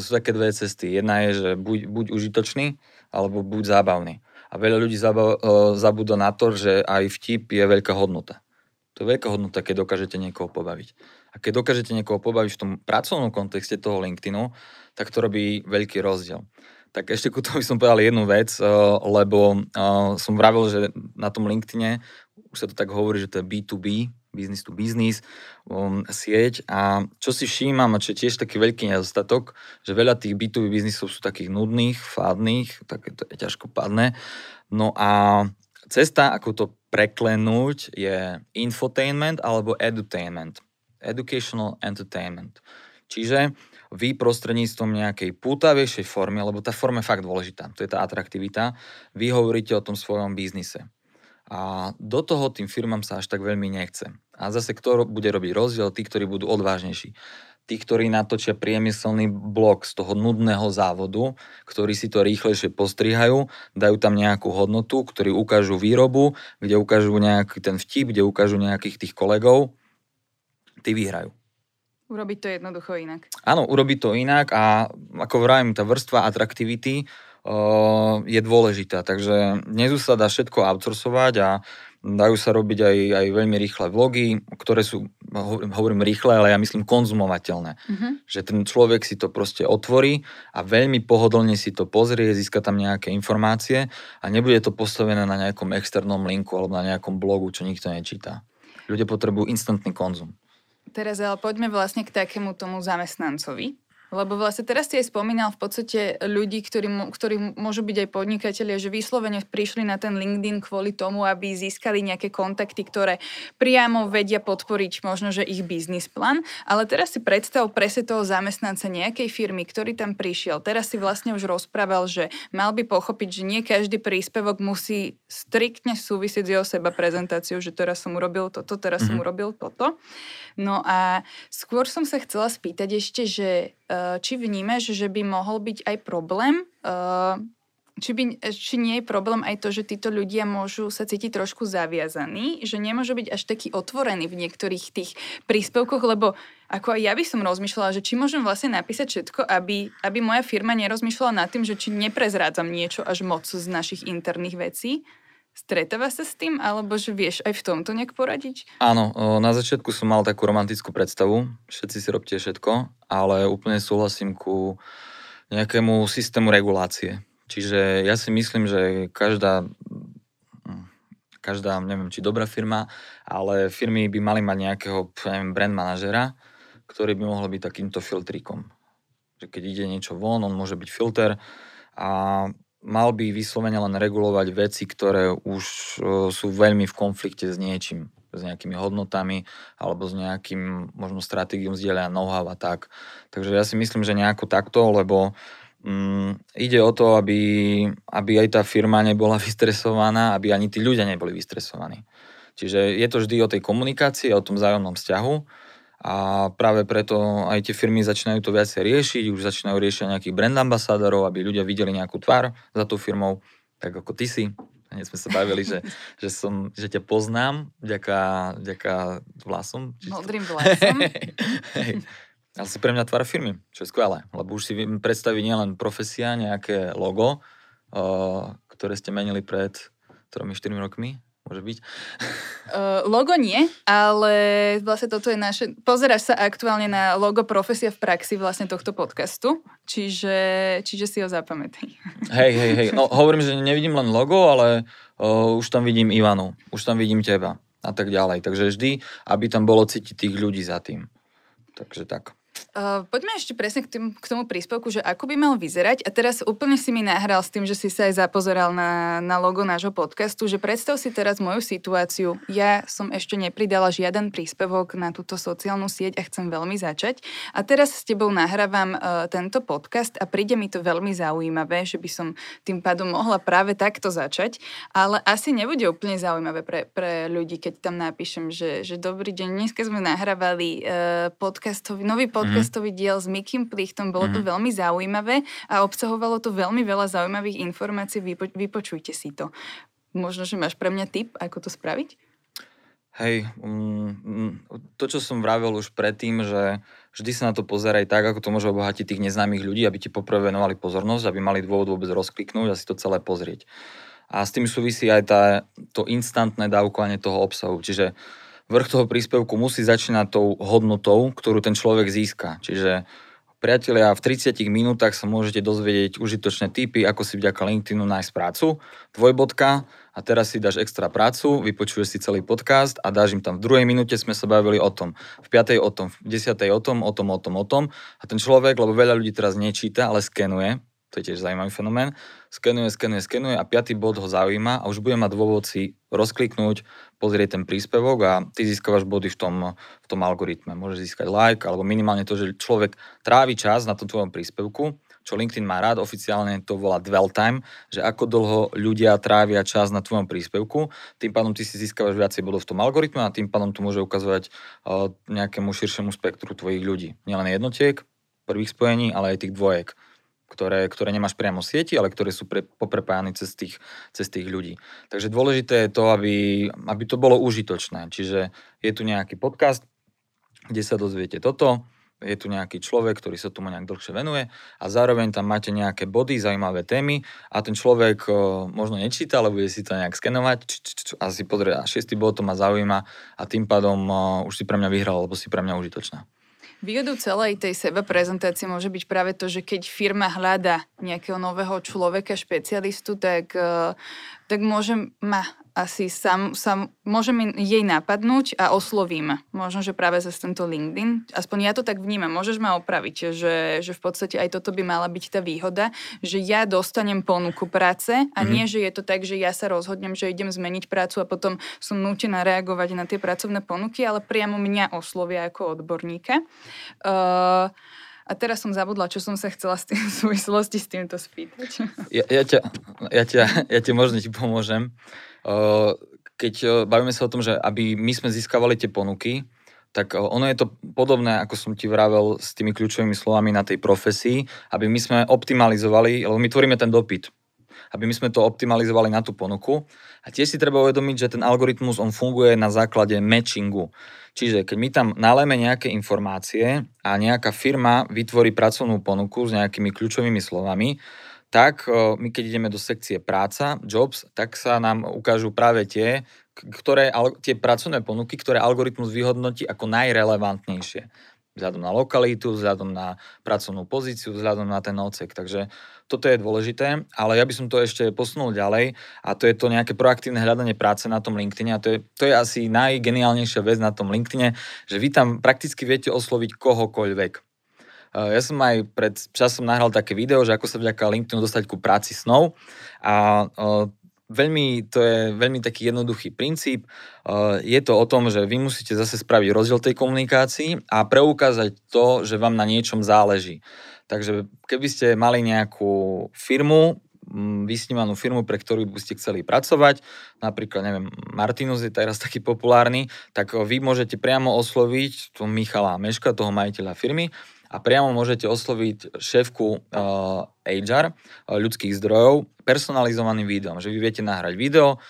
sú také dve cesty. Jedna je, že buď, buď užitočný, alebo buď zábavný. A veľa ľudí zabúda na to, že aj vtip je veľká hodnota. To je veľká hodnota, keď dokážete niekoho pobaviť. A keď dokážete niekoho pobaviť v tom pracovnom kontexte toho LinkedInu, tak to robí veľký rozdiel. Tak ešte ku tomu by som povedal jednu vec, eh, lebo eh, som vravil, že na tom LinkedIne, už sa to tak hovorí, že to je B2B, business to business, um, sieť a čo si všímam, a čo je tiež taký veľký nedostatok, že veľa tých B2B biznisov sú takých nudných, fádnych, také to ťažko padné. No a cesta, ako to preklenúť, je infotainment alebo edutainment. Educational entertainment. Čiže vy prostredníctvom nejakej pútavejšej formy, lebo tá forma je fakt dôležitá, to je tá atraktivita, vy hovoríte o tom svojom biznise. A do toho tým firmám sa až tak veľmi nechce. A zase kto bude robiť rozdiel? Tí, ktorí budú odvážnejší. Tí, ktorí natočia priemyselný blok z toho nudného závodu, ktorí si to rýchlejšie postrihajú, dajú tam nejakú hodnotu, ktorí ukážu výrobu, kde ukážu nejaký ten vtip, kde ukážu nejakých tých kolegov, tí vyhrajú. Urobiť to jednoducho inak. Áno, urobiť to inak a ako vravím, tá vrstva atraktivity uh, je dôležitá, takže dnes sa dá všetko outsourcovať a dajú sa robiť aj, aj veľmi rýchle vlogy, ktoré sú, hovorím rýchle, ale ja myslím konzumovateľné. Uh-huh. Že ten človek si to proste otvorí a veľmi pohodlne si to pozrie, získa tam nejaké informácie a nebude to postavené na nejakom externom linku alebo na nejakom blogu, čo nikto nečíta. Ľudia potrebujú instantný konzum. Teraz ale poďme vlastne k takému tomu zamestnancovi. Lebo vlastne teraz si aj spomínal v podstate ľudí, ktorí, ktorí môžu byť aj podnikatelia, že vyslovene prišli na ten LinkedIn kvôli tomu, aby získali nejaké kontakty, ktoré priamo vedia podporiť možno, že ich biznis plán. Ale teraz si predstav presne toho zamestnanca nejakej firmy, ktorý tam prišiel. Teraz si vlastne už rozprával, že mal by pochopiť, že nie každý príspevok musí striktne súvisieť s jeho seba prezentáciou, že teraz som urobil toto, teraz mm-hmm. som mhm. urobil toto. No a skôr som sa chcela spýtať ešte, že či vnímaš, že by mohol byť aj problém uh, či, by, či nie je problém aj to, že títo ľudia môžu sa cítiť trošku zaviazaní, že nemôžu byť až taký otvorený v niektorých tých príspevkoch, lebo ako aj ja by som rozmýšľala, že či môžem vlastne napísať všetko, aby, aby moja firma nerozmýšľala nad tým, že či neprezrádzam niečo až moc z našich interných vecí. Stretáva sa s tým, alebo že vieš aj v tomto nejak poradiť? Áno, na začiatku som mal takú romantickú predstavu, všetci si robte všetko, ale úplne súhlasím ku nejakému systému regulácie Čiže ja si myslím, že každá, každá, neviem, či dobrá firma, ale firmy by mali mať nejakého, neviem, brand manažera, ktorý by mohol byť takýmto filtrikom. Že keď ide niečo von, on môže byť filter a mal by vyslovene len regulovať veci, ktoré už sú veľmi v konflikte s niečím s nejakými hodnotami alebo s nejakým možno stratégiou vzdielania know-how a tak. Takže ja si myslím, že nejako takto, lebo Mm, ide o to, aby, aby aj tá firma nebola vystresovaná, aby ani tí ľudia neboli vystresovaní. Čiže je to vždy o tej komunikácii, o tom vzájomnom vzťahu a práve preto aj tie firmy začínajú to viacej riešiť, už začínajú riešiť nejakých brand ambasádorov, aby ľudia videli nejakú tvár za tou firmou, tak ako ty si. Hneď sme sa bavili, že, že, som, že ťa poznám vďaka, vďaka vlasom. Modrým vlasom. Ale si pre mňa tvár firmy, čo je skvelé, lebo už si viem predstaviť nielen profesia, nejaké logo, uh, ktoré ste menili pred 3-4 rokmi, môže byť? Uh, logo nie, ale vlastne toto je naše... Pozeráš sa aktuálne na logo Profesia v praxi vlastne tohto podcastu, čiže, čiže si ho zapamätaj. Hej, hej, hej. No hovorím, že nevidím len logo, ale uh, už tam vidím Ivanu, už tam vidím teba a tak ďalej. Takže vždy, aby tam bolo cítiť tých ľudí za tým. Takže tak. Uh, poďme ešte presne k, tým, k tomu príspevku, že ako by mal vyzerať. A teraz úplne si mi nahral s tým, že si sa aj zapozeral na, na logo nášho podcastu, že predstav si teraz moju situáciu. Ja som ešte nepridala žiaden príspevok na túto sociálnu sieť a chcem veľmi začať. A teraz s tebou nahrávam uh, tento podcast a príde mi to veľmi zaujímavé, že by som tým pádom mohla práve takto začať. Ale asi nebude úplne zaujímavé pre, pre ľudí, keď tam napíšem, že, že dobrý deň, dneska sme nahrávali uh, podcastový, nový podcast podcastový diel s Mikým Plichtom. Bolo mm. to veľmi zaujímavé a obsahovalo to veľmi veľa zaujímavých informácií. Vypo- vypočujte si to. Možno, že máš pre mňa tip, ako to spraviť? Hej, um, to, čo som vravel už predtým, že vždy sa na to pozeraj tak, ako to môže obohatiť tých neznámych ľudí, aby ti poprvé venovali pozornosť, aby mali dôvod vôbec rozkliknúť a si to celé pozrieť. A s tým súvisí aj tá, to instantné dávkovanie toho obsahu. Čiže vrch toho príspevku musí začínať tou hodnotou, ktorú ten človek získa. Čiže priatelia, v 30 minútach sa môžete dozvedieť užitočné typy, ako si vďaka LinkedInu nájsť prácu, dvojbodka, a teraz si dáš extra prácu, vypočuješ si celý podcast a dáš im tam v druhej minúte sme sa bavili o tom, v piatej o tom, v desiatej o tom, o tom, o tom, o tom. A ten človek, lebo veľa ľudí teraz nečíta, ale skenuje, to je tiež zaujímavý fenomén, skenuje, skenuje, skenuje a piatý bod ho zaujíma a už bude mať dôvod si rozkliknúť, pozrieť ten príspevok a ty získavaš body v tom, v tom algoritme. Môžeš získať like alebo minimálne to, že človek trávi čas na tom tvojom príspevku, čo LinkedIn má rád, oficiálne to volá dwell time, že ako dlho ľudia trávia čas na tvojom príspevku, tým pádom ty si získavaš viacej bodov v tom algoritme a tým pádom to môže ukazovať uh, nejakému širšiemu spektru tvojich ľudí. Nielen jednotiek, prvých spojení, ale aj tých dvojek ktoré, ktoré nemáš priamo v sieti, ale ktoré sú pre, poprepájane cez tých, cez tých ľudí. Takže dôležité je to, aby, aby to bolo užitočné. Čiže je tu nejaký podcast, kde sa dozviete toto, je tu nejaký človek, ktorý sa tomu nejak dlhšie venuje a zároveň tam máte nejaké body, zaujímavé témy a ten človek o, možno nečíta, ale bude si to nejak skenovať č, č, č, a si pozrie, a šiestý bod to ma zaujíma a tým pádom o, už si pre mňa vyhral, alebo si pre mňa užitočná. Výhodou celej tej seba prezentácie môže byť práve to, že keď firma hľada nejakého nového človeka, špecialistu, tak, eh, tak môže ma asi sam, sam, môžem jej napadnúť a oslovím. Možno, že práve cez tento LinkedIn. Aspoň ja to tak vnímam. Môžeš ma opraviť, že, že v podstate aj toto by mala byť tá výhoda, že ja dostanem ponuku práce a mm-hmm. nie, že je to tak, že ja sa rozhodnem, že idem zmeniť prácu a potom som nútená reagovať na tie pracovné ponuky, ale priamo mňa oslovia ako odborníka. Uh, a teraz som zabudla, čo som sa chcela s tým v súvislosti s týmto spýtať. Ja, ja, ťa, ja, ťa, ja ťa možno ti pomôžem keď bavíme sa o tom, že aby my sme získavali tie ponuky, tak ono je to podobné, ako som ti vravel s tými kľúčovými slovami na tej profesii, aby my sme optimalizovali, lebo my tvoríme ten dopyt. aby my sme to optimalizovali na tú ponuku. A tiež si treba uvedomiť, že ten algoritmus on funguje na základe matchingu. Čiže keď my tam nalejeme nejaké informácie a nejaká firma vytvorí pracovnú ponuku s nejakými kľúčovými slovami, tak my keď ideme do sekcie práca, jobs, tak sa nám ukážu práve tie, ktoré, tie pracovné ponuky, ktoré algoritmus vyhodnotí ako najrelevantnejšie vzhľadom na lokalitu, vzhľadom na pracovnú pozíciu, vzhľadom na ten odsek. Takže toto je dôležité, ale ja by som to ešte posunul ďalej a to je to nejaké proaktívne hľadanie práce na tom LinkedIn a to je, to je asi najgeniálnejšia vec na tom LinkedIn, že vy tam prakticky viete osloviť kohokoľvek. Ja som aj pred časom nahral také video, že ako sa vďaka LinkedInu dostať ku práci snov a veľmi, to je veľmi taký jednoduchý princíp. Eh, je to o tom, že vy musíte zase spraviť rozdiel tej komunikácii a preukázať to, že vám na niečom záleží. Takže keby ste mali nejakú firmu, mm, vysnívanú firmu, pre ktorú by ste chceli pracovať, napríklad, neviem, Martinus je teraz taký populárny, tak vy môžete priamo osloviť tu Michala Meška, toho majiteľa firmy, a priamo môžete osloviť šéfku uh, HR, uh, ľudských zdrojov, personalizovaným videom, že vy viete nahrať video,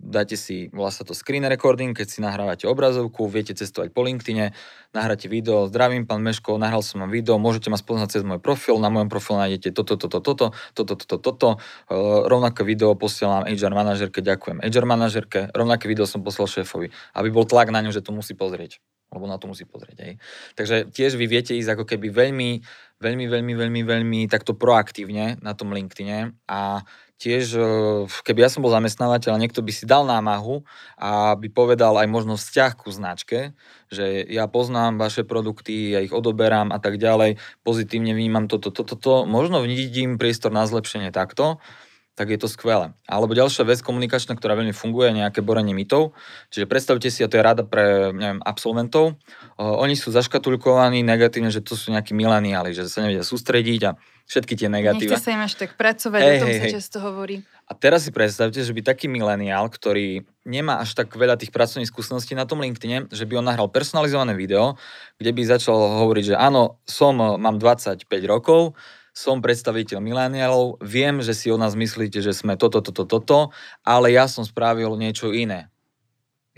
dáte si, volá to screen recording, keď si nahrávate obrazovku, viete cestovať po LinkedIne, nahráte video, zdravím pán Meško, nahral som vám video, môžete ma spoznať cez môj profil, na mojom profile nájdete toto, toto, toto, toto, toto, toto, uh, rovnaké video posielam HR manažerke, ďakujem HR manažerke, rovnaké video som poslal šéfovi, aby bol tlak na ňu, že to musí pozrieť lebo na to musí pozrieť. Aj. Takže tiež vy viete ísť ako keby veľmi, veľmi, veľmi, veľmi, veľmi takto proaktívne na tom LinkedIne a tiež, e, keby ja som bol zamestnávateľ a niekto by si dal námahu a by povedal aj možno vzťah ku značke, že ja poznám vaše produkty, ja ich odoberám a tak ďalej, pozitívne vnímam toto, toto, toto, možno vidím priestor na zlepšenie takto, tak je to skvelé. Alebo ďalšia vec komunikačná, ktorá veľmi funguje, je nejaké borenie mytov. Čiže predstavte si, a to je rada pre neviem, absolventov, uh, oni sú zaškatulkovaní negatívne, že to sú nejakí mileniáli, že sa nevedia sústrediť a všetky tie negatíva. Nechce sa im až tak pracovať, hey, o tom hey, sa hey. často hovorí. A teraz si predstavte, že by taký mileniál, ktorý nemá až tak veľa tých pracovných skúseností na tom LinkedIne, že by on nahral personalizované video, kde by začal hovoriť, že áno, som, mám 25 rokov, som predstaviteľ mileniálov, viem, že si o nás myslíte, že sme toto, toto, toto, ale ja som spravil niečo iné.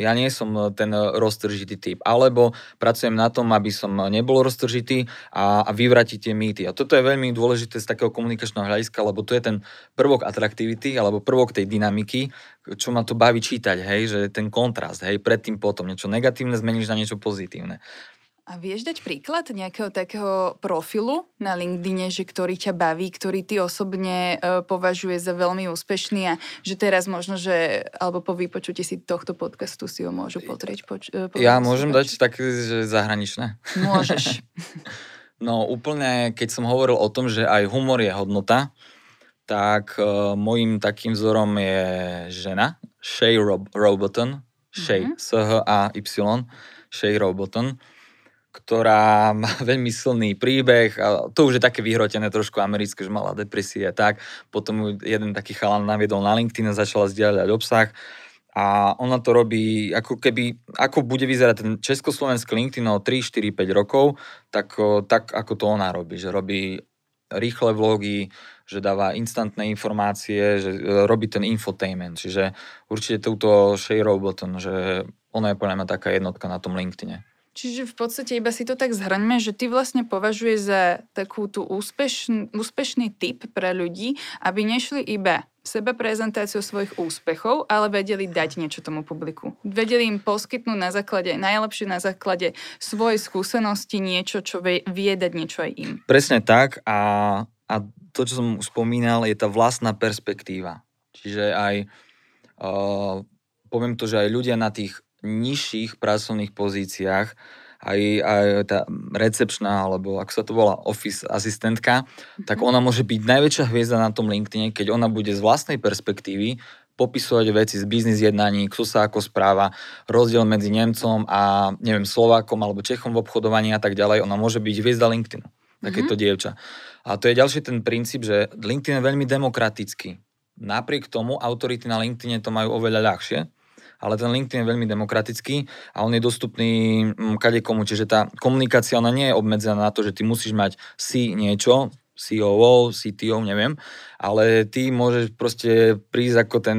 Ja nie som e, ten roztržitý typ. Alebo pracujem na tom, aby som nebol roztržitý a, a vyvratiť tie mýty. A toto je veľmi dôležité z takého komunikačného hľadiska, lebo to je ten prvok atraktivity, alebo prvok tej dynamiky, čo ma to baví čítať, hej, že ten kontrast, hej, predtým potom niečo negatívne zmeníš na niečo pozitívne. A vieš dať príklad nejakého takého profilu na LinkedIne, že ktorý ťa baví, ktorý ty osobne e, považuje za veľmi úspešný a že teraz možno, že alebo po vypočutí si tohto podcastu si ho môžu pozrieť. Poč- e, ja môžem dať tak, že zahraničné? Môžeš. no úplne, keď som hovoril o tom, že aj humor je hodnota, tak uh, môjim takým vzorom je žena, Shay Rob- Roboton, Shay, mm-hmm. S-H-A-Y, Shay Roboton ktorá má veľmi silný príbeh a to už je také vyhrotené trošku americké, že mala depresie a tak. Potom jeden taký chalan naviedol na LinkedIn a začala zdieľať obsah a ona to robí, ako keby, ako bude vyzerať ten československý LinkedIn o 3, 4, 5 rokov, tak, tak ako to ona robí, že robí rýchle vlogy, že dáva instantné informácie, že e, robí ten infotainment, čiže určite túto Shay Roboton, že ona je podľa mňa taká jednotka na tom LinkedIne. Čiže v podstate iba si to tak zhrňme, že ty vlastne považuješ za takú tú úspešn, úspešný typ pre ľudí, aby nešli iba seba prezentáciu svojich úspechov, ale vedeli dať niečo tomu publiku. Vedeli im poskytnúť na základe, najlepšie na základe svojej skúsenosti niečo, čo vie, vie dať niečo aj im. Presne tak a, a to, čo som spomínal, je tá vlastná perspektíva. Čiže aj uh, poviem to, že aj ľudia na tých nižších pracovných pozíciách, aj, aj tá recepčná, alebo ako sa to volá, office asistentka, mm-hmm. tak ona môže byť najväčšia hviezda na tom LinkedIne, keď ona bude z vlastnej perspektívy popisovať veci z biznis jednaní, kto sa ako správa, rozdiel medzi Nemcom a neviem, Slovákom alebo Čechom v obchodovaní a tak ďalej. Ona môže byť hviezda LinkedInu, takéto mm-hmm. dievča. A to je ďalší ten princíp, že LinkedIn je veľmi demokratický. Napriek tomu autority na LinkedIne to majú oveľa ľahšie, ale ten LinkedIn je veľmi demokratický a on je dostupný mm, kade komu, čiže tá komunikácia ona nie je obmedzená na to, že ty musíš mať si niečo, COO, CTO, neviem, ale ty môžeš proste prísť ako ten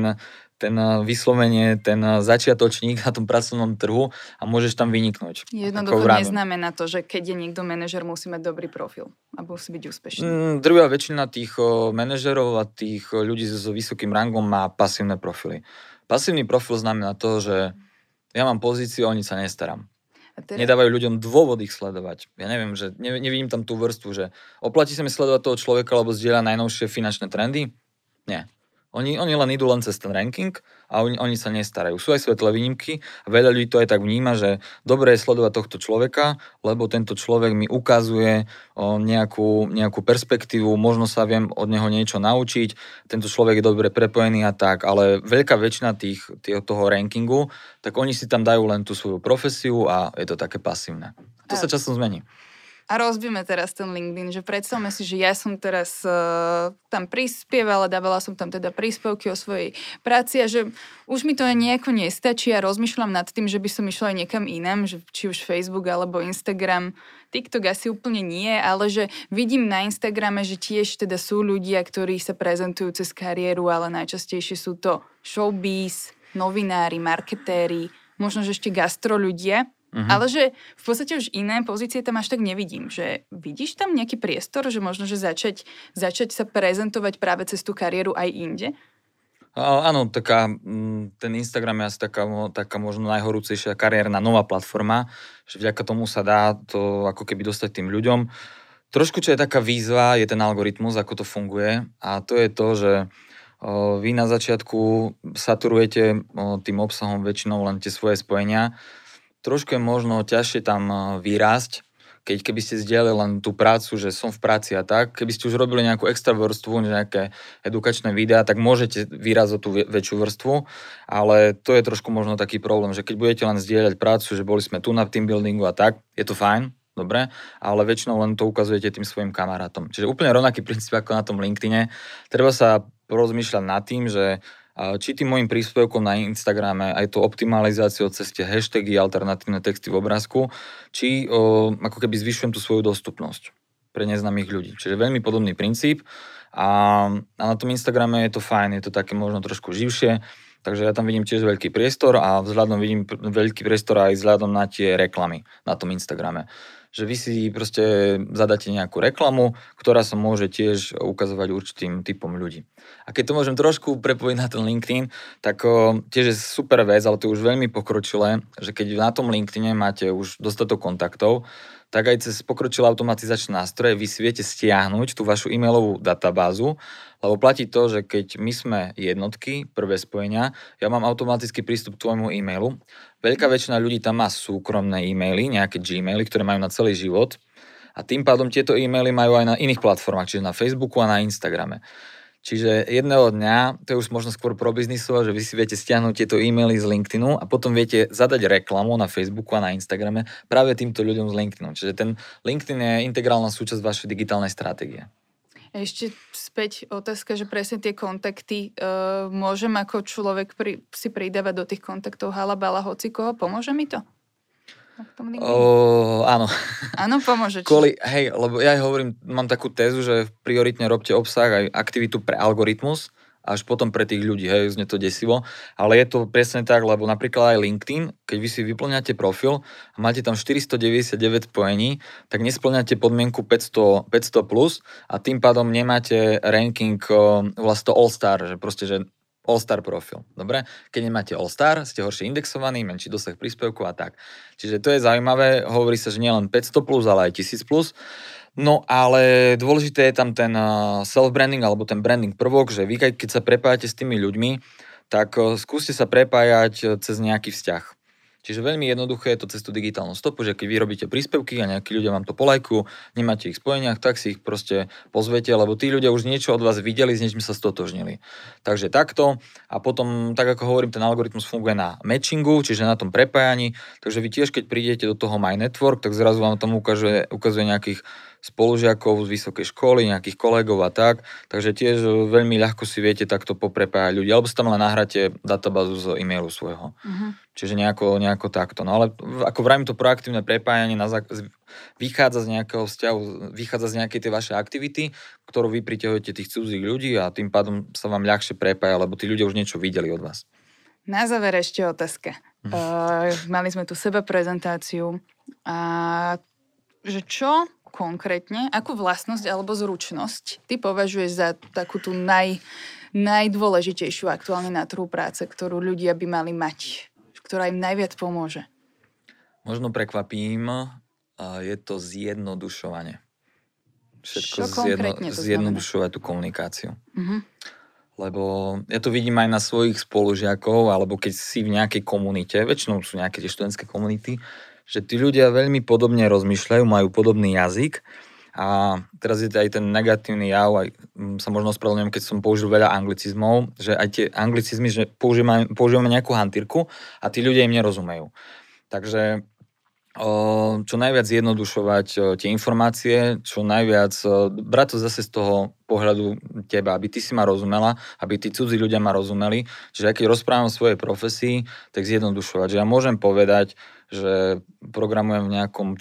ten eh, vyslovene, ten eh, začiatočník na tom pracovnom trhu a môžeš tam vyniknúť. Jednoducho neznamená to, že keď je niekto manažer, musí mať dobrý profil a musí byť úspešný. Mm, drvia väčšina tých eh, manažerov a tých ľudí so vysokým rangom má pasívne profily. Pasívny profil znamená to, že ja mám pozíciu, oni sa nestaram. teraz... Nedávajú ľuďom dôvod ich sledovať. Ja neviem, že ne, nevidím tam tú vrstvu, že oplatí sa mi sledovať toho človeka, lebo zdieľa najnovšie finančné trendy? Nie. Oni, oni len idú len cez ten ranking a oni, oni sa nestarajú. Sú aj svetlé výnimky a veľa ľudí to aj tak vníma, že dobre je sledovať tohto človeka, lebo tento človek mi ukazuje o, nejakú, nejakú perspektívu, možno sa viem od neho niečo naučiť, tento človek je dobre prepojený a tak, ale veľká väčšina tých, tých, toho rankingu, tak oni si tam dajú len tú svoju profesiu a je to také pasívne. To sa časom zmení. A rozbíme teraz ten LinkedIn, že predstavme si, že ja som teraz uh, tam prispievala, dávala som tam teda príspevky o svojej práci a že už mi to nejako nestačí a rozmýšľam nad tým, že by som išla aj niekam inám, že či už Facebook alebo Instagram, TikTok asi úplne nie, ale že vidím na Instagrame, že tiež teda sú ľudia, ktorí sa prezentujú cez kariéru, ale najčastejšie sú to showbiz, novinári, marketéri, možno že ešte gastro ľudia. Uh-huh. Ale že v podstate už iné pozície tam až tak nevidím. Že vidíš tam nejaký priestor, že možno, že začať, začať sa prezentovať práve cez tú kariéru aj inde? Áno, taká, mm, ten Instagram je asi taká, taká možno najhorúcejšia kariérna nová platforma, že vďaka tomu sa dá to ako keby dostať tým ľuďom. Trošku, čo je taká výzva, je ten algoritmus, ako to funguje a to je to, že vy na začiatku saturujete tým obsahom väčšinou len tie svoje spojenia, trošku je možno ťažšie tam eh, vyrásť, keď keby ste zdieľali len tú prácu, že som v práci a tak, keby ste už robili nejakú extra vrstvu, nejaké edukačné videá, tak môžete o tú väčšiu vrstvu, ale to je trošku možno taký problém, že keď budete len zdieľať prácu, že boli sme tu na team buildingu a tak, je to fajn, dobre, ale väčšinou len to ukazujete tým svojim kamarátom. Čiže úplne rovnaký princíp ako na tom LinkedIne. Treba sa porozmýšľať nad tým, že či tým môjim príspevkom na Instagrame, aj tú optimalizáciu cez tie hashtagy, alternatívne texty v obrázku, či o, ako keby zvyšujem tú svoju dostupnosť pre neznámych ľudí. Čiže veľmi podobný princíp. A, a na tom Instagrame je to fajn, je to také možno trošku živšie, takže ja tam vidím tiež veľký priestor a vzhľadom vidím veľký priestor aj vzhľadom na tie reklamy na tom Instagrame že vy si proste zadáte nejakú reklamu, ktorá sa môže tiež ukazovať určitým typom ľudí. A keď to môžem trošku prepojiť na ten LinkedIn, tak o, tiež je super vec, ale to je už veľmi pokročilé, že keď na tom LinkedIne máte už dostatok kontaktov, tak aj cez pokročilé automatizačné nástroje vy si viete stiahnuť tú vašu e-mailovú databázu, lebo platí to, že keď my sme jednotky, prvé spojenia, ja mám automatický prístup k tvojmu e-mailu. Veľká väčšina ľudí tam má súkromné e-maily, nejaké Gmaily, ktoré majú na celý život. A tým pádom tieto e-maily majú aj na iných platformách, čiže na Facebooku a na Instagrame. Čiže jedného dňa, to je už možno skôr pro biznisov, že vy si viete stiahnuť tieto e-maily z LinkedInu a potom viete zadať reklamu na Facebooku a na Instagrame práve týmto ľuďom z LinkedInu. Čiže ten LinkedIn je integrálna súčasť vašej digitálnej stratégie. Ešte späť otázka, že presne tie kontakty uh, môžem ako človek pri, si pridávať do tých kontaktov halabala hoci koho, pomôže mi to? O, áno. Áno, pomôže. Kvôli, hej, lebo ja hovorím, mám takú tézu, že prioritne robte obsah aj aktivitu pre algoritmus, až potom pre tých ľudí, hej, znie to desivo, ale je to presne tak, lebo napríklad aj LinkedIn, keď vy si vyplňate profil a máte tam 499 spojení, tak nesplňate podmienku 500, 500 plus a tým pádom nemáte ranking vlastne All-Star, že proste, že All-Star profil. Dobre? Keď nemáte All-Star, ste horšie indexovaní, menší dosah príspevku a tak. Čiže to je zaujímavé, hovorí sa, že nielen 500+, plus, ale aj 1000+. Plus. No ale dôležité je tam ten self-branding alebo ten branding prvok, že vy keď sa prepájate s tými ľuďmi, tak skúste sa prepájať cez nejaký vzťah. Čiže veľmi jednoduché je to cez tú digitálnu stopu, že keď vy robíte príspevky a nejakí ľudia vám to polajkujú, nemáte ich v spojeniach, tak si ich proste pozvete, lebo tí ľudia už niečo od vás videli, s niečím sa stotožnili. Takže takto a potom, tak ako hovorím, ten algoritmus funguje na matchingu, čiže na tom prepájaní, takže vy tiež, keď prídete do toho My Network, tak zrazu vám tam ukazuje, ukazuje nejakých spolužiakov z vysokej školy, nejakých kolegov a tak, takže tiež e, veľmi ľahko si viete takto poprepájať ľudí, alebo si tam len nahráte databázu z e-mailu svojho. Uh-huh. Čiže nejako, nejako takto. No ale ako vravím to proaktívne prepájanie na zá... vychádza z nejakého vzťahu, vychádza z nejakej tej vašej aktivity, ktorú vy priťahujete tých cudzích ľudí a tým pádom sa vám ľahšie prepája, lebo tí ľudia už niečo videli od vás. Na záver ešte otázka. Uh, mali sme tu seba prezentáciu a že čo konkrétne, akú vlastnosť alebo zručnosť ty považuješ za takú tú naj, najdôležitejšiu aktuálne na trhu práce, ktorú ľudia by mali mať, ktorá im najviac pomôže? Možno prekvapím, je to zjednodušovanie. Všetko zjedno, zjednodušovať tú komunikáciu. Uh-huh. Lebo ja to vidím aj na svojich spolužiakov, alebo keď si v nejakej komunite, väčšinou sú nejaké tie študentské komunity, že tí ľudia veľmi podobne rozmýšľajú, majú podobný jazyk a teraz je aj ten negatívny jav, aj mm, sa možno ospravedlňujem, keď som použil veľa anglicizmov, že aj tie anglicizmy, že používame, používame nejakú hantírku a tí ľudia im nerozumejú. Takže čo najviac zjednodušovať tie informácie, čo najviac brať to zase z toho pohľadu teba, aby ty si ma rozumela, aby tí cudzí ľudia ma rozumeli. Čiže keď rozprávam o svojej profesii, tak zjednodušovať. Že ja môžem povedať, že programujem v nejakom,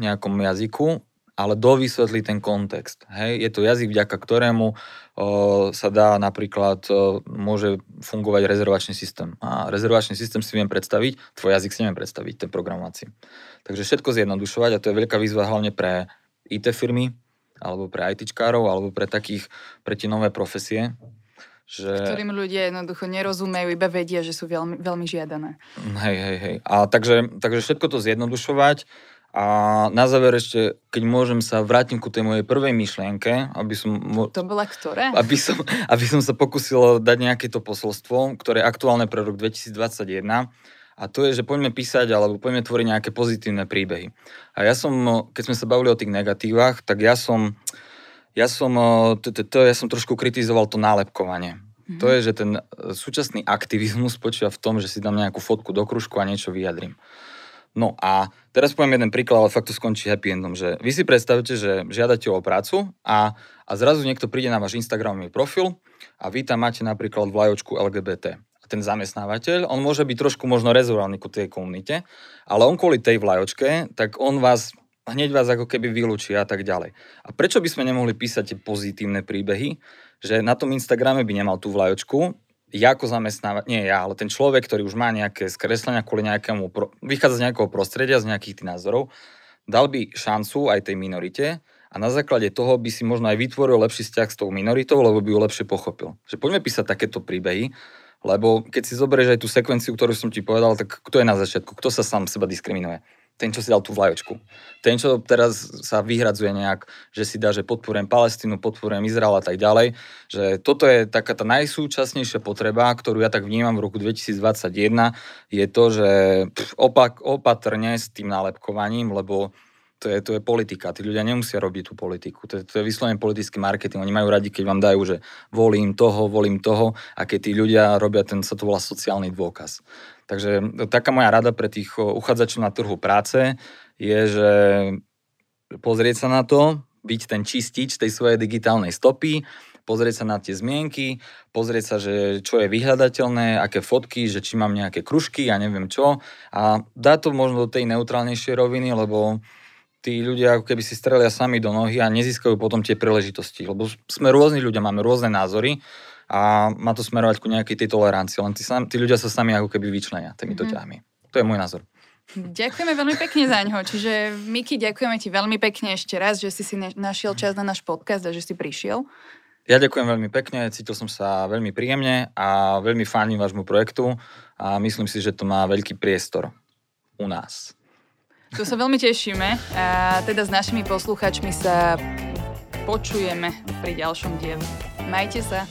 nejakom jazyku, ale dovysvetlí ten kontext. Hej? Je to jazyk, vďaka ktorému o, sa dá napríklad, o, môže fungovať rezervačný systém. A rezervačný systém si viem predstaviť, tvoj jazyk si neviem predstaviť, ten programovací. Takže všetko zjednodušovať a to je veľká výzva hlavne pre IT firmy, alebo pre ITčkárov, alebo pre takých, pre tie nové profesie, že... Ktorým ľudia jednoducho nerozumejú, iba vedia, že sú veľmi, veľmi žiadané. Hej, hej, hej. A takže, takže všetko to zjednodušovať a na záver ešte, keď môžem sa vrátim ku tej mojej prvej myšlienke, aby som... To bola ktoré? Aby som, aby som sa pokusil dať nejaké to posolstvo, ktoré je aktuálne pre rok 2021. A to je, že poďme písať alebo poďme tvoriť nejaké pozitívne príbehy. A ja som, keď sme sa bavili o tých negatívach, tak ja som, ja som, ja som trošku kritizoval to nálepkovanie. To mhm. je, že ten súčasný aktivizmus spočíva v tom, že si dám nejakú fotku do kružku a niečo vyjadrím. No a teraz poviem jeden príklad, ale fakt to skončí happy endom, že vy si predstavte, že žiadate o prácu a, a zrazu niekto príde na váš Instagramový profil a vy tam máte napríklad vlajočku LGBT. A ten zamestnávateľ, on môže byť trošku možno rezervovaný ku tej komunite, ale on kvôli tej vlajočke, tak on vás hneď vás ako keby vylúči a tak ďalej. A prečo by sme nemohli písať tie pozitívne príbehy, že na tom Instagrame by nemal tú vlajočku, ja ako zamestnávať, nie ja, ale ten človek, ktorý už má nejaké skreslenia kvôli nejakému, vychádza z nejakého prostredia, z nejakých tých názorov, dal by šancu aj tej minorite a na základe toho by si možno aj vytvoril lepší vzťah s tou minoritou, lebo by ju lepšie pochopil. Že poďme písať takéto príbehy, lebo keď si zoberieš aj tú sekvenciu, ktorú som ti povedal, tak kto je na začiatku, kto sa sám seba diskriminuje? Ten, čo si dal tú vlajočku. Ten, čo teraz sa vyhradzuje nejak, že si dá, že podporujem Palestínu, podporujem Izrael a tak ďalej, že toto je taká tá najsúčasnejšia potreba, ktorú ja tak vnímam v roku 2021, je to, že opak, opatrne s tým nálepkovaním, lebo to je, to je politika. Tí ľudia nemusia robiť tú politiku. To je, to je vyslovene politický marketing. Oni majú radi, keď vám dajú, že volím toho, volím toho a keď tí ľudia robia ten, sa to volá sociálny dôkaz. Takže taká moja rada pre tých uchádzačov na trhu práce je, že pozrieť sa na to, byť ten čistič tej svojej digitálnej stopy, pozrieť sa na tie zmienky, pozrieť sa, že čo je vyhľadateľné, aké fotky, že či mám nejaké kružky, ja neviem čo. A dá to možno do tej neutrálnejšej roviny, lebo tí ľudia ako keby si strelia sami do nohy a nezískajú potom tie príležitosti. Lebo sme rôzni ľudia, máme rôzne názory a má to smerovať ku nejakej tej tolerancii. Len tí, tí ľudia sa sami ako keby vyčlenia týmito mm-hmm. ťahmi. To je môj názor. Ďakujeme veľmi pekne za ňo. Čiže Miki, ďakujeme ti veľmi pekne ešte raz, že si si našiel čas na náš podcast a že si prišiel. Ja ďakujem veľmi pekne, cítil som sa veľmi príjemne a veľmi fánim vášmu projektu a myslím si, že to má veľký priestor u nás. To sa veľmi tešíme a teda s našimi posluchačmi sa počujeme pri ďalšom dielu. Majte sa.